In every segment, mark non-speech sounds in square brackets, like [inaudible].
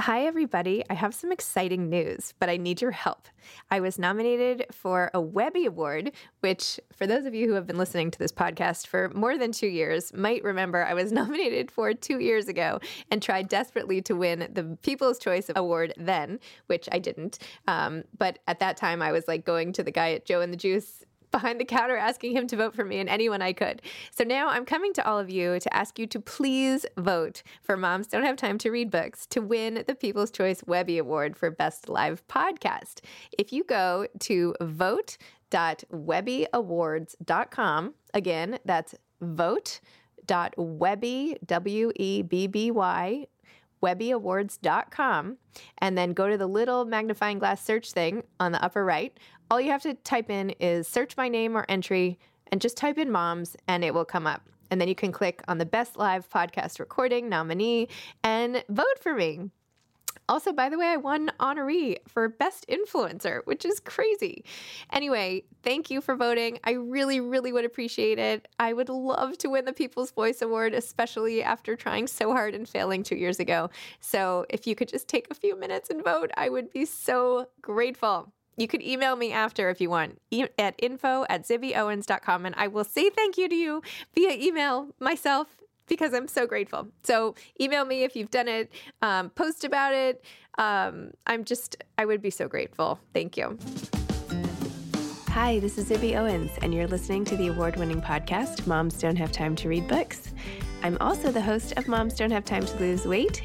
Hi, everybody. I have some exciting news, but I need your help. I was nominated for a Webby Award, which, for those of you who have been listening to this podcast for more than two years, might remember I was [laughs] nominated for two years ago and tried desperately to win the People's Choice Award then, which I didn't. Um, but at that time, I was like going to the guy at Joe and the Juice behind the counter asking him to vote for me and anyone I could. So now I'm coming to all of you to ask you to please vote for Moms Don't Have Time to Read Books to win the People's Choice Webby Award for Best Live Podcast. If you go to vote.webbyawards.com, again, that's vote.webby, W E B B Y, webbyawards.com and then go to the little magnifying glass search thing on the upper right. All you have to type in is search my name or entry and just type in moms and it will come up. And then you can click on the best live podcast recording nominee and vote for me. Also, by the way, I won honoree for best influencer, which is crazy. Anyway, thank you for voting. I really, really would appreciate it. I would love to win the People's Voice Award, especially after trying so hard and failing two years ago. So, if you could just take a few minutes and vote, I would be so grateful. You could email me after if you want e- at info at zibbyowens.com and I will say thank you to you via email myself because I'm so grateful. So email me if you've done it, um, post about it. Um, I'm just, I would be so grateful. Thank you. Hi, this is Zibby Owens, and you're listening to the award winning podcast, Moms Don't Have Time to Read Books. I'm also the host of Moms Don't Have Time to Lose Weight,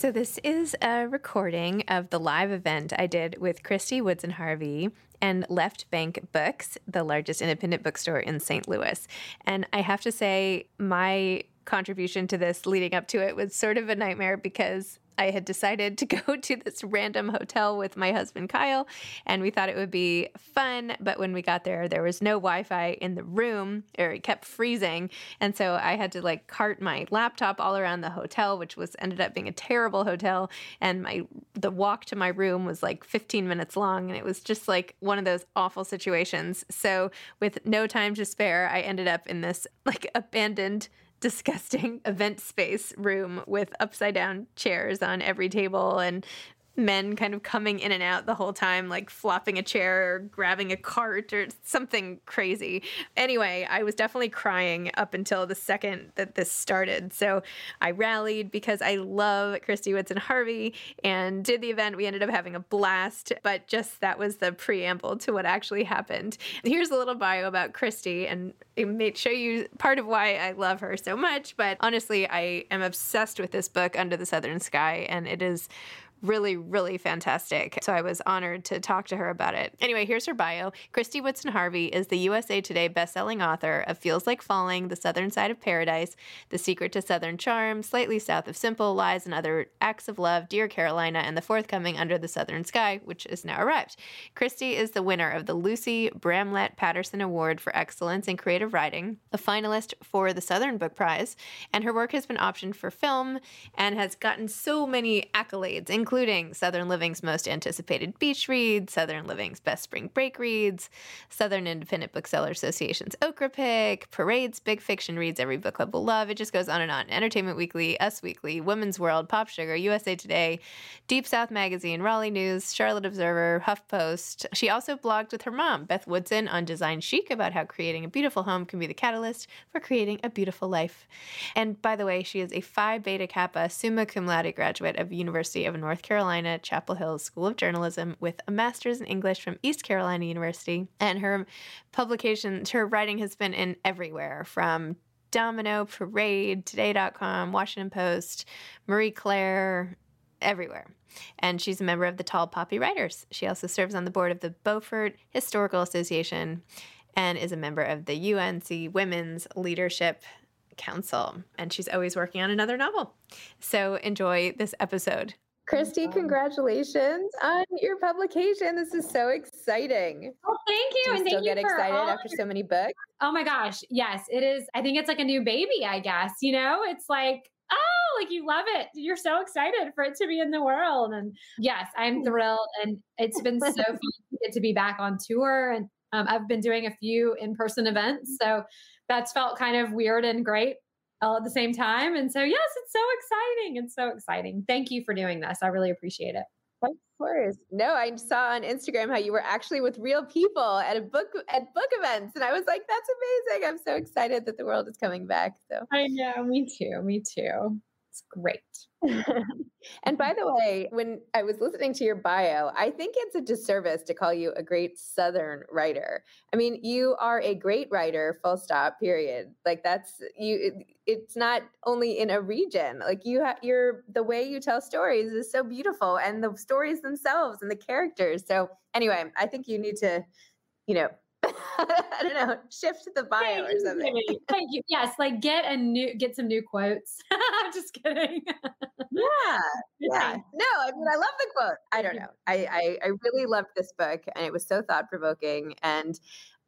So, this is a recording of the live event I did with Kristy Woodson Harvey and Left Bank Books, the largest independent bookstore in St. Louis. And I have to say, my contribution to this leading up to it was sort of a nightmare because I had decided to [laughs] go to this random hotel with my husband Kyle, and we thought it would be fun. But when we got there, there was no Wi Fi in the room, or it kept freezing. And so I had to like cart my laptop all around the hotel, which was ended up being a terrible hotel. And my the walk to my room was like 15 minutes long, and it was just like one of those awful situations. So with no time to spare, I ended up in this like abandoned disgusting [laughs] event space room with upside down chairs on every table and men kind of coming in and out the whole time, like flopping a chair or grabbing a cart or something crazy. Anyway, I was definitely crying up until the second that this started. So I rallied because I love Kristy Woodson Harvey and did the event. We ended up having a blast, but just that was the preamble to what actually happened. Here's a little bio about Kristy, and it may show you part of why I love her so much. But honestly, I am obsessed with this book, Under the Southern Sky, and it is really, really fantastic. So I was honored to talk to her about it. Anyway, here's her bio. Kristy Woodson Harvey is the USA Today bestselling author of Feels Like Falling, The Southern Side of Paradise, The Secret to Southern Charm, Slightly South of Simple, Lies and Other Acts of Love, Dear Carolina, and the forthcoming Under the Southern Sky, which is now arrived. Kristy is the winner of the Lucy Bramlett Patterson Award for Excellence in Creative Writing, a finalist for the Southern Book Prize, and her work has been optioned for film and has gotten so many accolades, including including Southern Living's most anticipated beach read, Southern Living's best spring break reads, Southern Independent Bookseller Association's Okra Pick, Parade's Big Fiction Reads Every Book Club Will Love. It just goes on and on. Entertainment Weekly, Us Weekly, Women's World, Pop Sugar, USA Today, Deep South Magazine, Raleigh News, Charlotte Observer, HuffPost. She also blogged with her mom, Beth Woodson, on Design Chic about how creating a beautiful home can be the catalyst for creating a beautiful life. And by the way, she is a Phi Beta Kappa summa cum laude graduate of University of North North Carolina Chapel Hill School of Journalism with a master's in English from East Carolina University. And her publication, her writing has been in everywhere from Domino, Parade, Today.com, Washington Post, Marie Claire, everywhere. And she's a member of the Tall Poppy Writers. She also serves on the board of the Beaufort Historical Association and is a member of the UNC Women's Leadership Council. And she's always working on another novel. So enjoy this episode. Kristy, congratulations on your publication. This is so exciting. Well, thank you. Do you and still get excited after so many books? Oh my gosh. Yes, it is. I think it's like a new baby, I guess. You know, it's like, oh, like you love it. You're so excited for it to be in the world. And yes, I'm thrilled. And it's been so fun [laughs] to get to be back on tour. And um, I've been doing a few in person events. So that's felt kind of weird and great all at the same time. And so, yes, it's so exciting. It's so exciting. Thank you for doing this. I really appreciate it. Of course. No, I saw on Instagram how you were actually with real people at a book at book events, and I was like, "That's amazing! I'm so excited that the world is coming back." So I know, me too, me too. It's great. and by [laughs] the way, when I was listening to your bio, I think it's a disservice to call you a great Southern writer. I mean, you are a great writer, full stop, period. Like that's you. It's not only in a region. Like you, have your the way you tell stories is so beautiful, and the stories themselves and the characters. So anyway, I think you need to, you know, [laughs] I don't know, shift the bio or something. Thank you. Yes, like get a new get some new quotes. [laughs] I'm just kidding. yeah. [laughs] Yeah. No, I mean I love the quote. I don't know. I, I I really loved this book and it was so thought provoking. And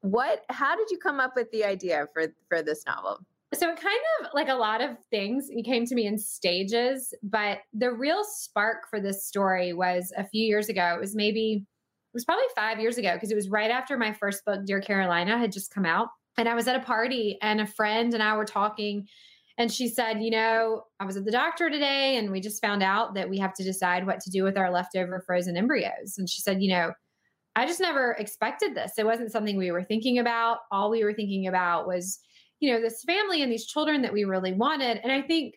what how did you come up with the idea for for this novel? So it kind of like a lot of things, it came to me in stages, but the real spark for this story was a few years ago. It was maybe it was probably five years ago because it was right after my first book, Dear Carolina, had just come out. And I was at a party and a friend and I were talking. And she said, You know, I was at the doctor today and we just found out that we have to decide what to do with our leftover frozen embryos. And she said, You know, I just never expected this. It wasn't something we were thinking about. All we were thinking about was, you know, this family and these children that we really wanted. And I think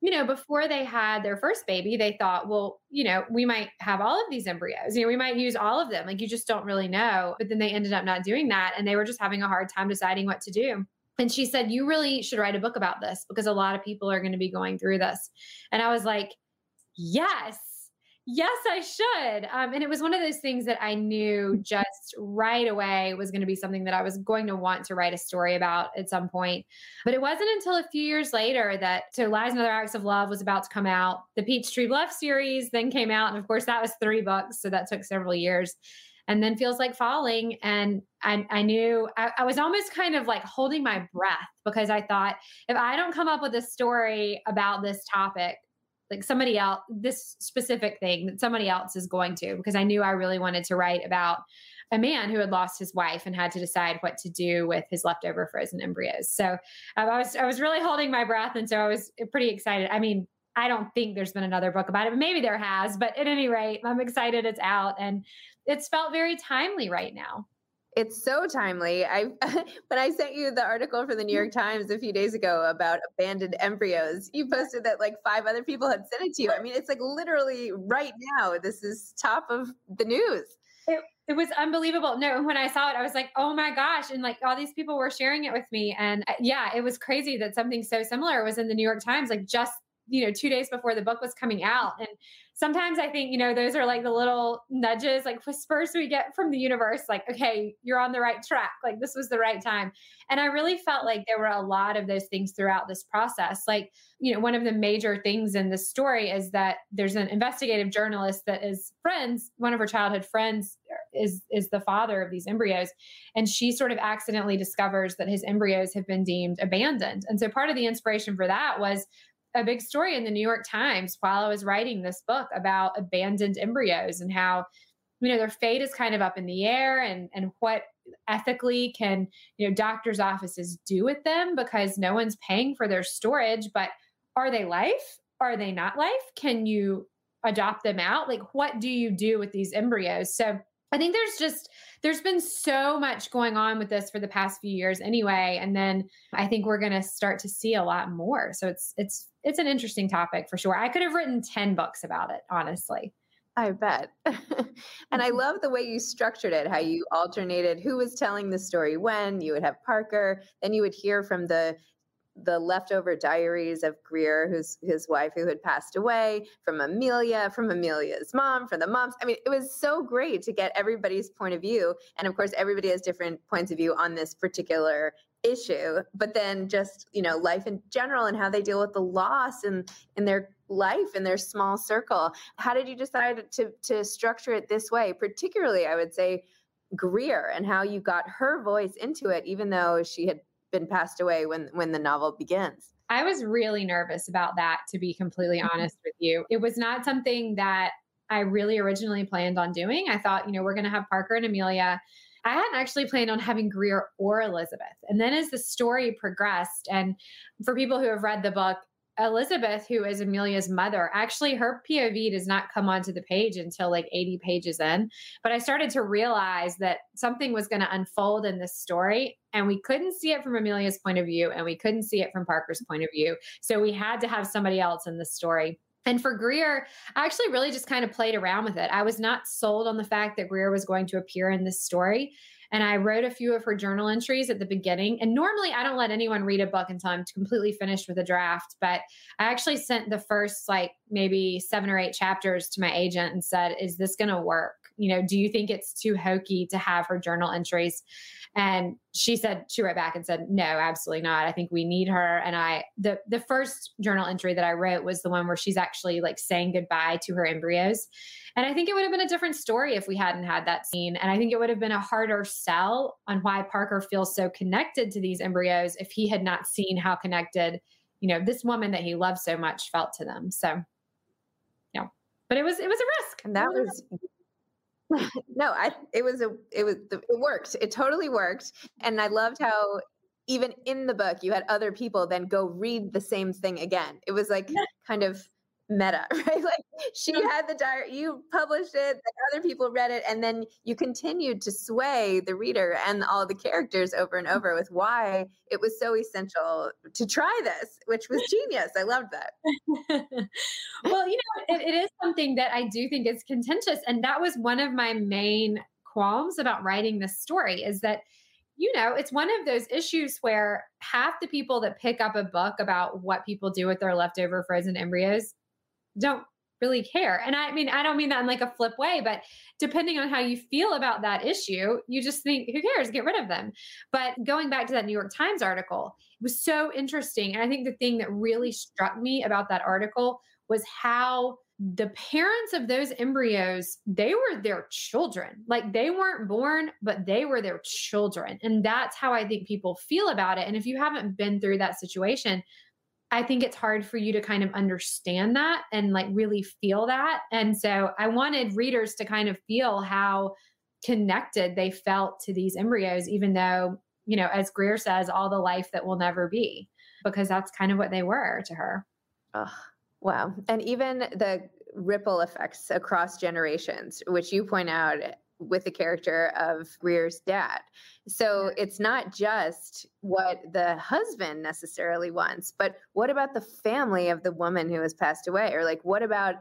you know, before they had their first baby, they thought, well, you know, we might have all of these embryos. You know, we might use all of them. Like you just don't really know. But then they ended up not doing that. And they were just having a hard time deciding what to do. And she said, You really should write a book about this because a lot of people are going to be going through this. And I was like, Yes yes, I should. Um, and it was one of those things that I knew just right away was going to be something that I was going to want to write a story about at some point. But it wasn't until a few years later that So Lies and Other Acts of Love was about to come out. The Peachtree Bluff series then came out. And of course, that was three books. So that took several years. And then Feels Like Falling. And I, I knew I, I was almost kind of like holding my breath because I thought if I don't come up with a story about this topic, like somebody else, this specific thing that somebody else is going to, because I knew I really wanted to write about a man who had lost his wife and had to decide what to do with his leftover frozen embryos. So um, I was I was really holding my breath, and so I was pretty excited. I mean, I don't think there's been another book about it, but maybe there has. But at any rate, I'm excited it's out, and it's felt very timely right now. It's so timely. I [laughs] when I sent you the article for the New York Times a few days ago about abandoned embryos, you posted that like five other people had sent it to you. I mean, it's like literally right now. This is top of the news. It, it was unbelievable. No, when I saw it, I was like, oh my gosh. And like all these people were sharing it with me. And uh, yeah, it was crazy that something so similar was in the New York Times, like just, you know, two days before the book was coming out. And sometimes I think, you know, those are like the little nudges, like whispers we get from the universe, like, okay, you're on the right track. Like this was the right time. And I really felt like there were a lot of those things throughout this process. Like, you know, one of the major things in this story is that there's an investigative journalist that is friends, one of her childhood friends uh, is is the father of these embryos and she sort of accidentally discovers that his embryos have been deemed abandoned and so part of the inspiration for that was a big story in the New York Times while I was writing this book about abandoned embryos and how you know their fate is kind of up in the air and and what ethically can you know doctors offices do with them because no one's paying for their storage but are they life? Are they not life? Can you adopt them out? Like what do you do with these embryos? So I think there's just there's been so much going on with this for the past few years anyway and then I think we're going to start to see a lot more. So it's it's it's an interesting topic for sure. I could have written 10 books about it, honestly. I bet. [laughs] and I [laughs] love the way you structured it, how you alternated who was telling the story when. You would have Parker, then you would hear from the the leftover diaries of Greer, who's his wife who had passed away, from Amelia, from Amelia's mom, from the moms. I mean, it was so great to get everybody's point of view. And of course, everybody has different points of view on this particular issue, but then just, you know, life in general and how they deal with the loss and in their life in their small circle. How did you decide to to structure it this way? Particularly, I would say Greer and how you got her voice into it, even though she had been passed away when when the novel begins. I was really nervous about that to be completely mm-hmm. honest with you. It was not something that I really originally planned on doing. I thought, you know, we're going to have Parker and Amelia. I hadn't actually planned on having Greer or Elizabeth. And then as the story progressed, and for people who have read the book, Elizabeth, who is Amelia's mother, actually her POV does not come onto the page until like 80 pages in. But I started to realize that something was going to unfold in this story, and we couldn't see it from Amelia's point of view, and we couldn't see it from Parker's point of view. So we had to have somebody else in the story. And for Greer, I actually really just kind of played around with it. I was not sold on the fact that Greer was going to appear in this story. And I wrote a few of her journal entries at the beginning. And normally I don't let anyone read a book until I'm completely finished with a draft. But I actually sent the first, like, maybe seven or eight chapters to my agent and said, Is this going to work? You know, do you think it's too hokey to have her journal entries? And she said, she wrote back and said, no, absolutely not. I think we need her. And I, the, the first journal entry that I wrote was the one where she's actually like saying goodbye to her embryos. And I think it would have been a different story if we hadn't had that scene. And I think it would have been a harder sell on why Parker feels so connected to these embryos if he had not seen how connected, you know, this woman that he loves so much felt to them. So, yeah, but it was, it was a risk. And that was [laughs] no, I it was a it was it worked. It totally worked. And I loved how even in the book you had other people then go read the same thing again. It was like kind of meta, [laughs] right? Like she had the diary, you published it, other people read it, and then you continued to sway the reader and all the characters over and over with why it was so essential to try this, which was genius. I loved that. [laughs] well, you know, it, it is something that I do think is contentious. And that was one of my main qualms about writing this story is that you know, it's one of those issues where half the people that pick up a book about what people do with their leftover frozen embryos don't really care. And I mean, I don't mean that in like a flip way, but depending on how you feel about that issue, you just think, who cares? Get rid of them. But going back to that New York Times article, it was so interesting. And I think the thing that really struck me about that article was how the parents of those embryos, they were their children. Like they weren't born, but they were their children. And that's how I think people feel about it. And if you haven't been through that situation, I think it's hard for you to kind of understand that and like really feel that. And so I wanted readers to kind of feel how connected they felt to these embryos, even though, you know, as Greer says, all the life that will never be, because that's kind of what they were to her. Oh, wow. And even the ripple effects across generations, which you point out with the character of Greer's dad. So it's not just what the husband necessarily wants, but what about the family of the woman who has passed away? Or like, what about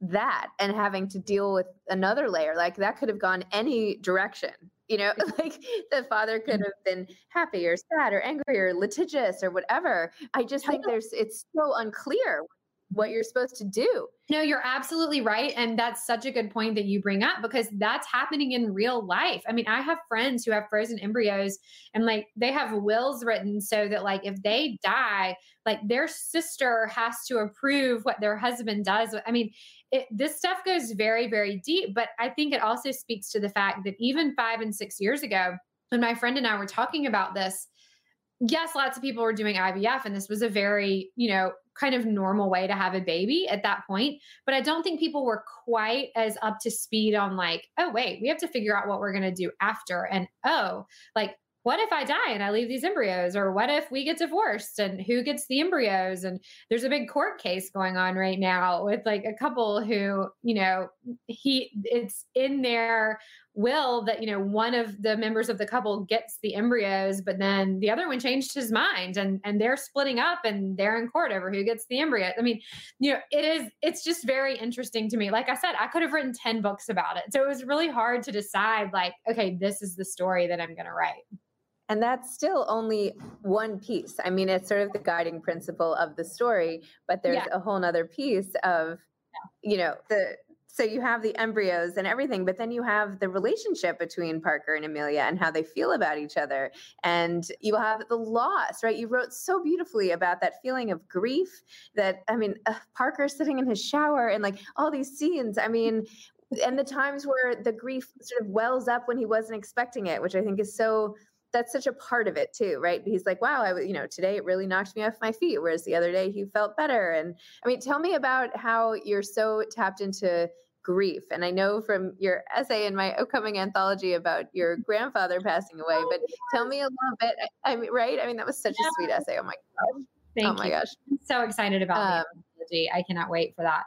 that and having to deal with another layer? Like, that could have gone any direction. You know, [laughs] like the father could mm-hmm. have been happy or sad or angry or litigious or whatever. I just think there's, it's so unclear what you're supposed to do. No, you're absolutely right. And that's such a good point that you bring up because that's happening in real life. I mean, I have friends who have frozen embryos and like they have wills written so that like if they die, like their sister has to approve what their husband does. I mean, it, this stuff goes very, very deep. But I think it also speaks to the fact that even five and six years ago, when my friend and I were talking about this, yes, lots of people were doing IVF, and this was a very, you know, kind of normal way to have a baby at that point. But I don't think people were quite as up to speed on like, oh, wait, we have to figure out what we're going to do after. And oh, like what if I die and I leave these embryos? Or what if we get divorced and who gets the embryos? And there's a big court case going on right now with like a couple who, you know, he it's in their will that, you know, one of the members of the couple gets the embryos, but then the other one changed his mind and and they're splitting up and they're in court over who gets the embryo. I mean, you know, it is it's just very interesting to me. Like I said, I could have written 10 books about it. So it was really hard to decide like, okay, this is the story that I'm going to write. And that's still only one piece. I mean, it's sort of the guiding principle of the story, but there's yeah. a whole nother piece of, you know, the so you have the embryos and everything, but then you have the relationship between Parker and Amelia and how they feel about each other. And you have the loss, right? You wrote so beautifully about that feeling of grief that, I mean, uh, Parker sitting in his shower and like all these scenes. I mean, and the times where the grief sort of wells up when he wasn't expecting it, which I think is so that's such a part of it too, right? He's like, wow, I, you know, today it really knocked me off my feet, whereas the other day he felt better. And I mean, tell me about how you're so tapped into grief. And I know from your essay in my upcoming anthology about your grandfather passing away, but tell me a little bit. I, I mean, right? I mean, that was such yeah. a sweet essay. Oh my gosh. Thank oh my you. gosh. I'm so excited about um, the anthology. I cannot wait for that.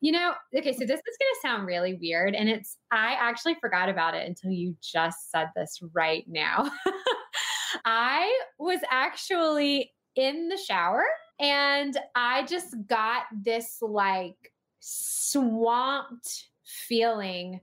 You know, okay, so this is going to sound really weird. And it's, I actually forgot about it until you just said this right now. [laughs] I was actually in the shower and I just got this like swamped feeling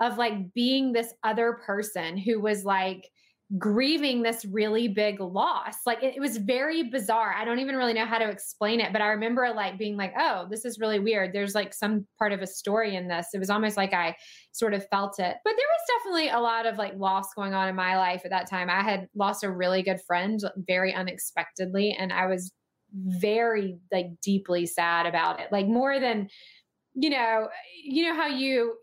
of like being this other person who was like, grieving this really big loss. Like it, it, was very bizarre. I don't even really know how to explain it, but I remember like being like, oh, this is really weird. There's like some part of a story in this. It was almost like I sort of felt it. But there was definitely a lot of like loss going on in my life at that time. I had lost a really good friend very unexpectedly, and I was very like deeply sad about it. Like more than you know you know how you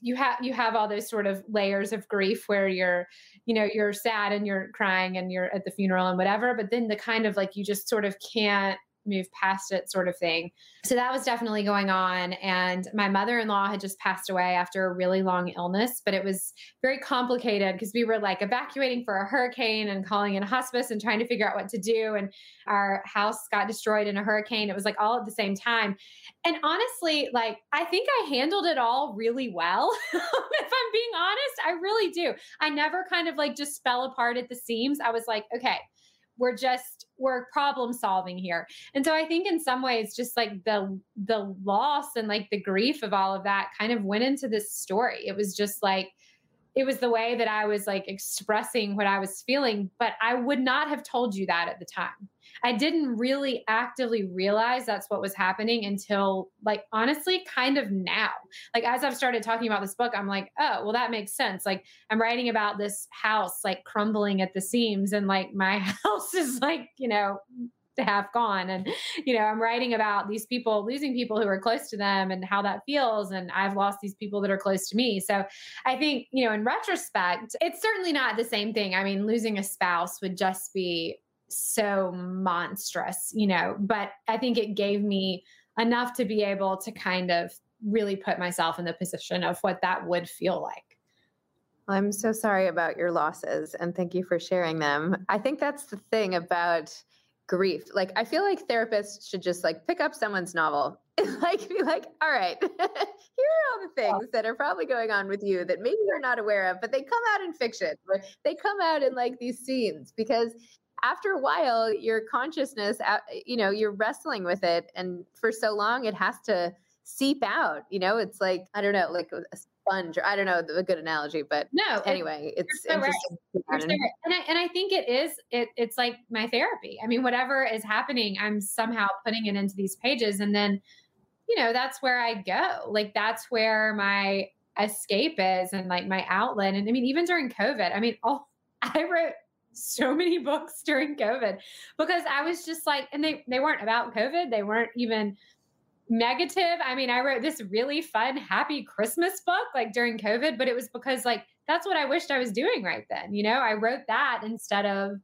you have you have all those sort of layers of grief where you're you know you're sad and you're crying and you're at the funeral and whatever but then the kind of like you just sort of can't move past it sort of thing. So that was definitely going on. And my mother in law had just passed away after a really long illness, but it was very complicated because we were like evacuating for a hurricane and calling in hospice and trying to figure out what to do. And our house got destroyed in a hurricane. It was like all at the same time. And honestly, like I think I handled it all really well. [laughs] if I'm being honest, I really do. I never kind of like just fell apart at the seams. I was like, okay, we're just we're problem solving here and so i think in some ways just like the the loss and like the grief of all of that kind of went into this story it was just like it was the way that I was like expressing what I was feeling, but I would not have told you that at the time. I didn't really actively realize that's what was happening until, like, honestly, kind of now. Like, as I've started talking about this book, I'm like, oh, well, that makes sense. Like, I'm writing about this house, like, crumbling at the seams, and like, my [laughs] house is like, you know, half gone and you know i'm writing about these people losing people who are close to them and how that feels and i've lost these people that are close to me so i think you know in retrospect it's certainly not the same thing i mean losing a spouse would just be so monstrous, you know, but I think it gave me enough to be able to kind of really put myself in the position of what that would feel like. I'm so sorry about your losses and thank you for sharing them. I think that's the thing about grief. Like I feel like therapists should just like pick up someone's novel [laughs] and like be like, all right, [laughs] here are all the things that are probably going on with you that maybe you're not aware of, but they come out in fiction. They come out in like these scenes because after a while your consciousness uh, you know you're wrestling with it and for so long it has to seep out you know? It's like i don't know like a sponge or i don't know a good analogy but no anyway it's so interesting right. so right. and i and i think it is it, it's like my therapy. I mean whatever is happening i'm somehow putting it into these pages and then you know that's where i go. Like that's where my escape is and like my outlet. And i mean even during covid i mean oh [laughs] i wrote so many [laughs] books during COVID because I was just like, and they they weren't about COVID. They weren't even negative. I mean, I wrote this really fun, happy Christmas book like during COVID, but it was because like that's what I wished I was doing right then. You know, I wrote that instead of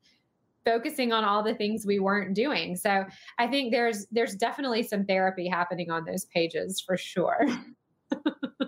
focusing on all the things we weren't doing. So I think there's there's definitely some therapy happening on those pages for sure. [laughs]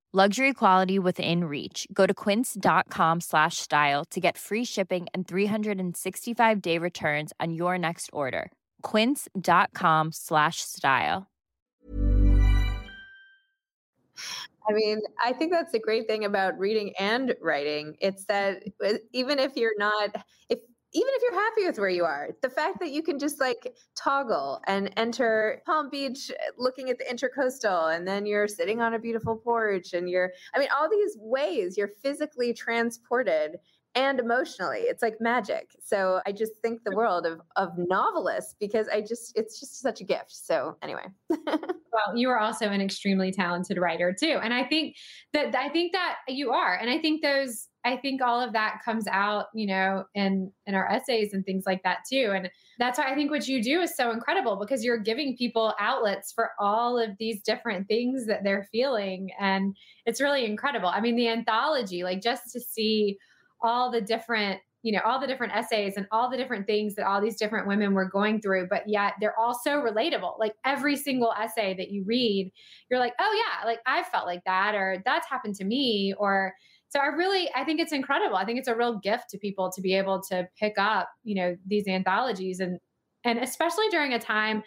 Luxury quality within reach. Go to quince.com slash style to get free shipping and 365 day returns on your next order. Quince.com slash style. I mean, I think that's the great thing about reading and writing. It's that uh, even if you're not, if even if you're happy with where you are, the fact that you can just like toggle and enter Palm Beach uh, looking at the intercoastal, and then you're sitting on a beautiful porch, and you're, I mean, all these ways you're physically transported and emotionally. It's like magic. So I just think the world of of novelists because I just it's just such a gift. So anyway. [laughs] well, you are also an extremely talented writer too. And I think that I think that you are. And I think those I think all of that comes out, you know, in in our essays and things like that too. And that's why I think what you do is so incredible because you're giving people outlets for all of these different things that they're feeling and it's really incredible. I mean, the anthology, like just to see all the different you know all the different essays and all the different things that all these different women were going through but yet they're all so relatable like every single essay that you read you're like oh yeah like i felt like that or that's happened to me or so i really i think it's incredible i think it's a real gift to people to be able to pick up you know these anthologies and and especially during a time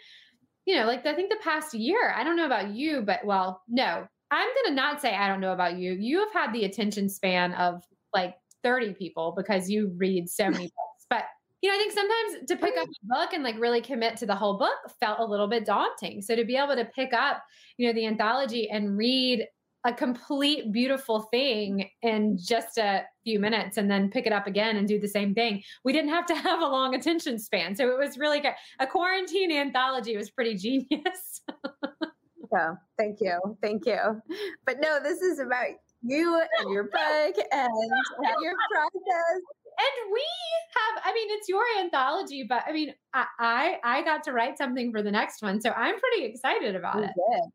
you know like i think the past year i don't know about you but well no i'm going to not say i don't know about you you have had the attention span of like 30 people because you read so many [laughs] books. But you know, I think sometimes to pick up a book and like really commit to the whole book felt a little bit daunting. So to be able to pick up, you know, the anthology and read a complete beautiful thing in just a few minutes and then pick it up again and do the same thing. We didn't have to [laughs] have a long attention span. So it was really good. A quarantine anthology was pretty [laughs] genius. yeah, thank you. Thank you. But no, this is about you and your book and your process and we have i mean it's your anthology but i mean I, I i got to write something for the next one so i'm pretty excited about it did.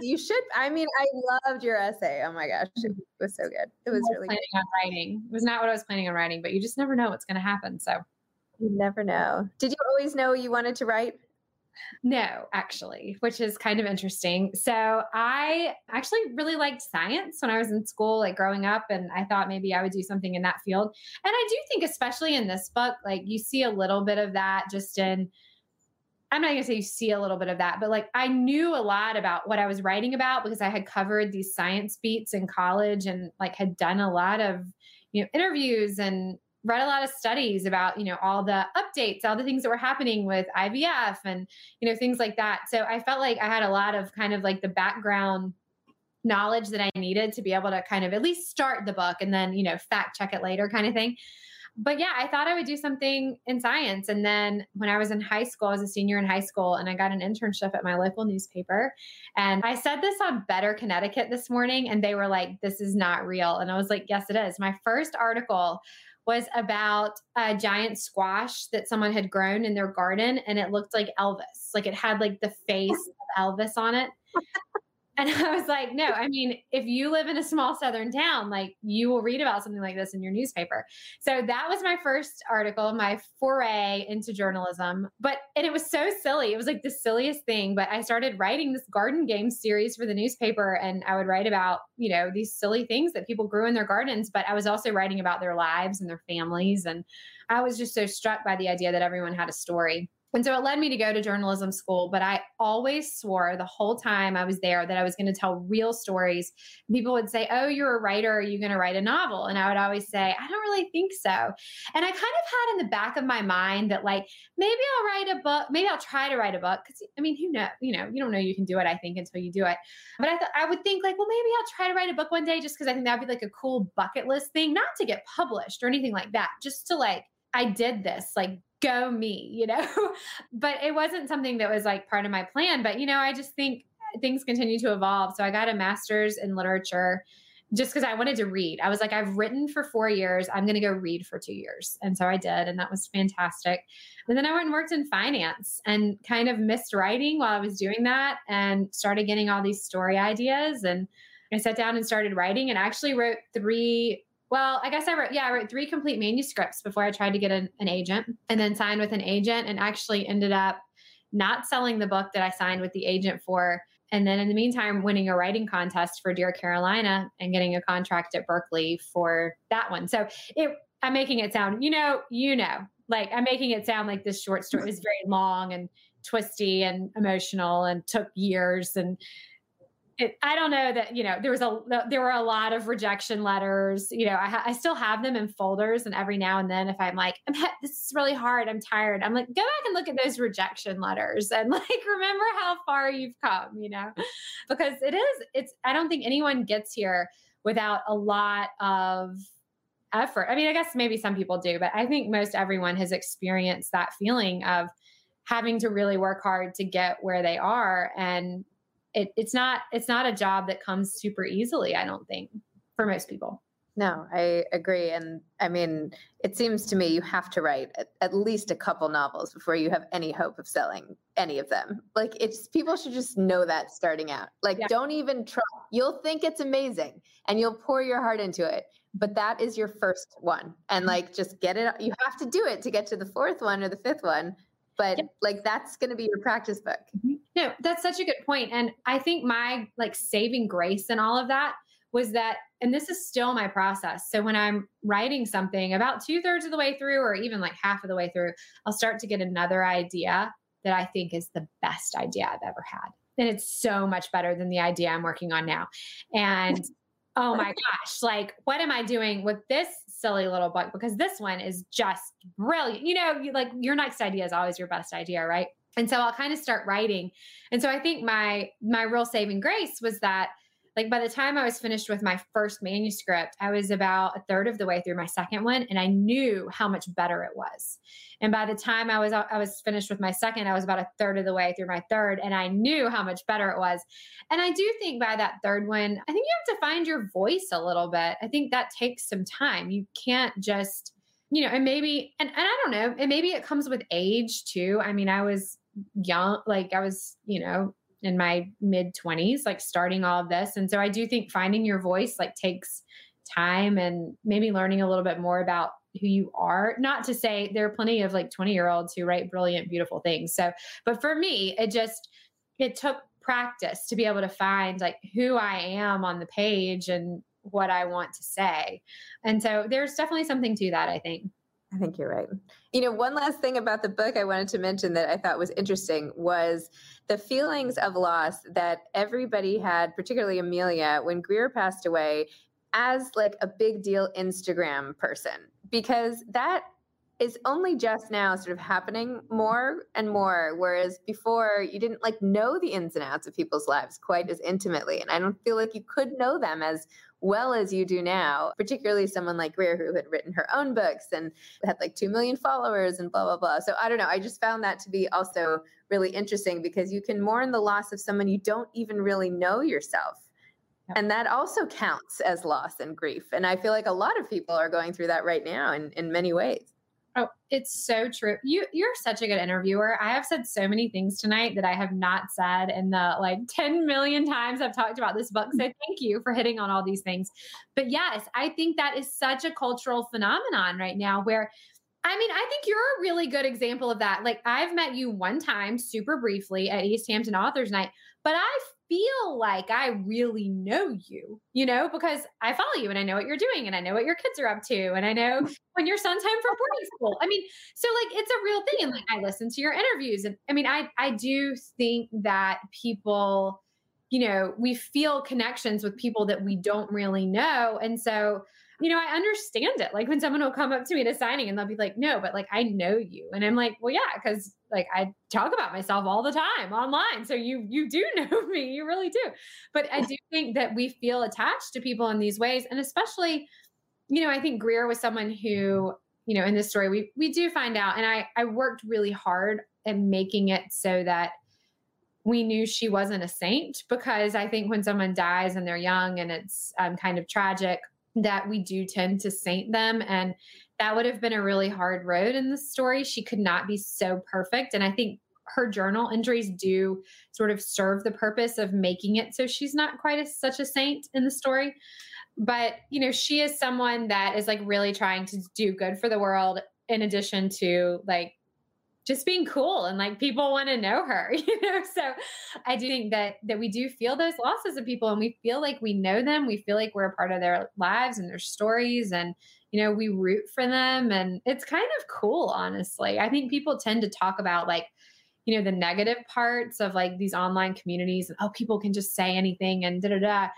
You [laughs] should. I mean, I loved your essay. Oh my gosh, it mm-hmm. was so good. It was I really. planning on writing it was not what i was planning on writing but you just never know what's going to happen so You never know. Did you always know you wanted to write? No, actually, which is kind of interesting. So I actually really liked science when I was in school, like growing up, and I thought maybe I would do something in that field. And I do think, especially in this book, like you see a little bit of that just in. I'm not going to say you see a little bit of that, but like I knew a lot about what I was writing about because I had covered these science beats in college and like had done a lot of, you know, interviews and read a lot of studies about, you know, all the updates, all the things that were happening with IVF and, you know, things like that. So I felt like I had a lot of kind of like the background knowledge that I needed to be able to kind of at least start the book and then, you know, fact check it later kind of thing. But yeah, I thought I would do something in science. And then when I was in high school, I was a senior in high school and I got an internship at my local newspaper. And I said this on Better Connecticut this morning, and they were like, this is not real. And I was like, yes, it is. My first article was about a giant squash that someone had grown in their garden and it looked like Elvis. Like it had like the face of Elvis on it. And [laughs] I was like, no, I mean, if you live in a small southern town, like you will read about something like this in your newspaper. So that was my first article, my foray into journalism. But, and it was so silly. It was like the silliest thing. But I started writing this garden game series for the newspaper, and I would write about, you know, these silly things that people grew in their gardens. But I was also writing about their lives and their families. And I was just so struck by the idea that everyone had a story. And so it led me to go to journalism school, but I always swore the whole time I was there that I was going to tell real stories. People would say, Oh, you're a writer. Are you going to write a novel? And I would always say, I don't really think so. And I kind of had in the back of my mind that, like, maybe I'll write a book. Maybe I'll try to write a book. Cause I mean, who knows? You know, you don't know you can do it, I think, until you do it. But I thought I would think, like, well, maybe I'll try to write a book one day just because I think that'd be like a cool bucket list thing, not to get published or anything like that, just to like, I did this, like, go me, you know? [laughs] but it wasn't something that was like part of my plan. But, you know, I just think things continue to evolve. So I got a master's in literature just because I wanted to read. I was like, I've written for four years. I'm going to go read for two years. And so I did. And that was fantastic. And then I went and worked in finance and kind of missed writing while I was doing that and started getting all these story ideas. And I sat down and started writing and actually wrote three well, I guess I wrote, yeah, I wrote three complete manuscripts before I tried to get an, an agent and then signed with an agent and actually ended up not selling the book that I signed with the agent for. And then in the meantime, winning a writing contest for Dear Carolina and getting a contract at Berkley for that one. So it, I'm making it sound, you know, you know, like I'm making it sound like this short story is very long and twisty and emotional and took years and it, I don't know that you know there was a there were a lot of rejection letters. You know, I, I still have them in folders, and every now and then, if I'm like, I'm this is really hard, I'm tired, I'm like, go back and look at those rejection letters, and [laughs] like remember how far you've come. You know, because it is. It's. I don't think anyone gets here without a lot of effort. I mean, I guess maybe some people do, but I think most everyone has experienced that feeling of having to really work hard to get where they are and it, it's not it's not a job that comes super easily i don't think for most people No, I agree. And I mean, it seems to me you have to write at, at least a couple novels before you have any hope of selling any of them. Like it's people should just know that starting out. Like Yeah. don't even try. You'll think it's amazing and you'll pour your heart into it. But that is your first one. And mm-hmm. like just get it you have to do it to get to the fourth one or the fifth one. But Yeah. like that's gonna be your practice book. Mm-hmm. no that's such a good point. and i think my like saving grace and all of that was that and this is still my process so when i'm writing something about two-thirds of the way through or even like half of the way through i'll start to get another idea that i think is the best idea i've ever had and it's so much better than the idea i'm working on now and oh my gosh like what am i doing with this silly little book because this one is just brilliant. You know you, like your next idea is always your best idea right? And so i'll kind of start writing. And so i think my my real saving grace was that like by the time i was finished with my first manuscript i was about a third of the way through my second one and i knew how much better it was. And by the time i was i was finished with my second i was about a third of the way through my third and i knew how much better it was. And i do think by that third one i think you have to find your voice a little bit. I think that takes some time. You can't just you know, and maybe, and, and I don't know, and maybe it comes with age too. I mean, I was young, like I was, you know, in my mid 20s, like starting all of this. And so I do think finding your voice like takes time and maybe learning a little bit more about who you are. Not to say there are plenty of like 20 year olds who write brilliant, beautiful things. So, but for me, it just, it took practice to be able to find like who I am on the page and what I want to say. And so there's definitely something to that, I think. I think you're right. You know, one last thing about the book I wanted to mention that I thought was interesting was the feelings of loss that everybody had, particularly Amelia, when Greer passed away, as like a big deal Instagram person, because that is only just now sort of happening more and more whereas before you didn't like know the ins and outs of people's lives quite as intimately and i don't feel like you could know them as well as you do now particularly someone like greer who had written her own books and had like 2 million followers and blah blah blah. So i don't know i just found that to be also really interesting because you can mourn the loss of someone you don't even really know yourself. And that also counts as loss and grief. And i feel like a lot of people are going through that right now in, in many ways Oh, it's so true. You you're such a good interviewer. I have said so many things tonight that I have not said in the like 10 million times I've talked about this book. So thank you for hitting on all these things. But yes, I think that is such a cultural phenomenon right now where I mean, I think you're a really good example of that. Like I've met you one time super briefly at East Hampton Authors Night, but I feel like I really know you, you know, because I follow you and I know what you're doing and I know what your kids are up to and I know [laughs] when your son's home from boarding school. I mean, so like it's a real thing. And like I listen to your interviews. And I mean, I I do think that people, you know, we feel connections with people that we don't really know. And so you know, I understand it. Like when someone will come up to me at a signing and they'll be like, no, but like I know you. And I'm like, well, yeah, because like I talk about myself all the time online. So you you do [laughs] know me. You really do. But I do think that we feel attached to people in these ways. And especially, you know, I think Greer was someone who, you know, in this story, we we do find out, and I I worked really hard at making it so that we knew she wasn't a saint because I think when someone dies and they're young and it's um, kind of tragic, that we do tend to saint them. And that would have been a really hard road in the story. She could not be so perfect. And I think her journal entries do sort of serve the purpose of making it so she's not quite such a saint in the story. But, you know, she is someone that is like really trying to do good for the world in addition to like just being cool and like people want to know her [laughs] you know? So i do think that that we do feel those losses of people and we feel like we know them we feel like we're a part of their lives and their stories and you know we root for them and it's kind of cool honestly. I think people tend to talk about like you know the negative parts of like these online communities and oh people can just say anything and da da da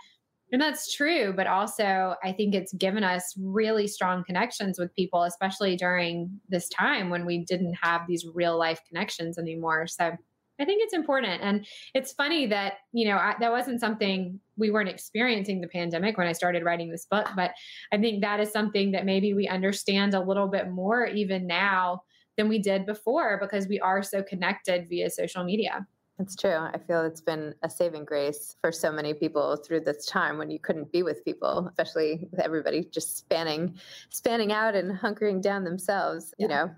and that's true, but also I think it's given us really strong connections with people, especially during this time when we didn't have these real life connections anymore. So I think it's important. And it's funny that, you know, I, that wasn't something we weren't experiencing the pandemic when I started writing this book, but I think that is something that maybe we understand a little bit more even now than we did before because we are so connected via social media. It's true. I feel it's been a saving grace for so many people through this time when you couldn't be with people, especially with everybody just spanning, spanning out and hunkering down themselves. Yeah. You know,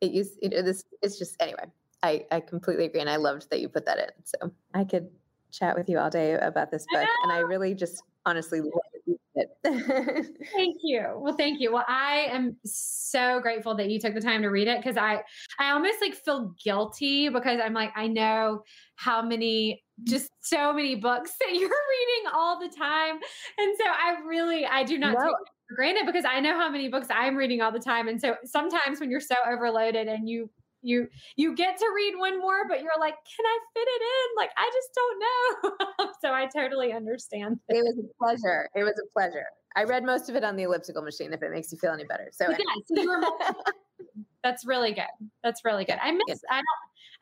it used. You know, this. It's just anyway. I I completely agree, and I loved that you put that in. So I could chat with you all day about this book, and I really just honestly [laughs] thank you. Well, thank you. Well, I am so grateful that you took the time to read it because I I almost like feel guilty because I'm like I know how many just so many books that [laughs] you're reading all the time. And so I really I do not no. take it for granted because I know how many books I'm reading all the time. And so sometimes when you're so overloaded and you you you get to read one more but you're like can i fit it in? Like i just don't know. [laughs] So i totally understand it was a pleasure. It was a pleasure. I read most of it on the elliptical machine if it makes you feel any better. So, yeah, so you were [laughs] that's really good. That's really good. I miss i don't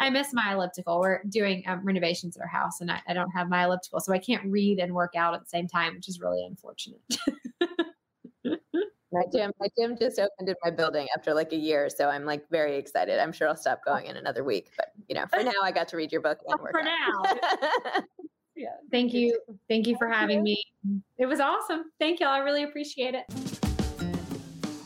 i miss my elliptical. We're doing um, renovations at our house and I, I don't have my elliptical so i can't read and work out at the same time which is really unfortunate [laughs] my gym, my gym just opened in my building after like a year, so I'm like very excited. I'm sure I'll stop oh. going in another week, but you know, for now, I got to read your book and work. For now, [laughs] yeah. Thank you, thank you for having me. It was awesome. Thank y'all. I really appreciate it.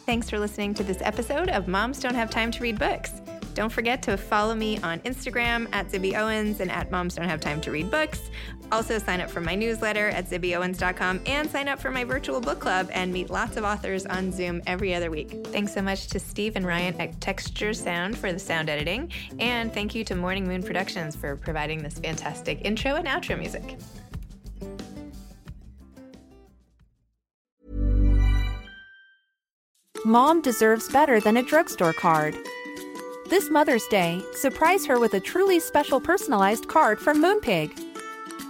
Thanks for listening to this episode of Moms Don't Have Time to Read Books. Don't forget to follow me on Instagram at Zibby Owens and at Moms Don't Have Time to Read Books. Also, sign up for my newsletter at zibbyowens.com and sign up for my virtual book club and meet lots of authors on Zoom every other week. Thanks so much to Steve and Ryan at Texture Sound for the sound editing. And thank you to Morning Moon Productions for providing this fantastic intro and outro music. Mom deserves better than a drugstore card. This Mother's Day, surprise her with a truly special personalized card from Moonpig.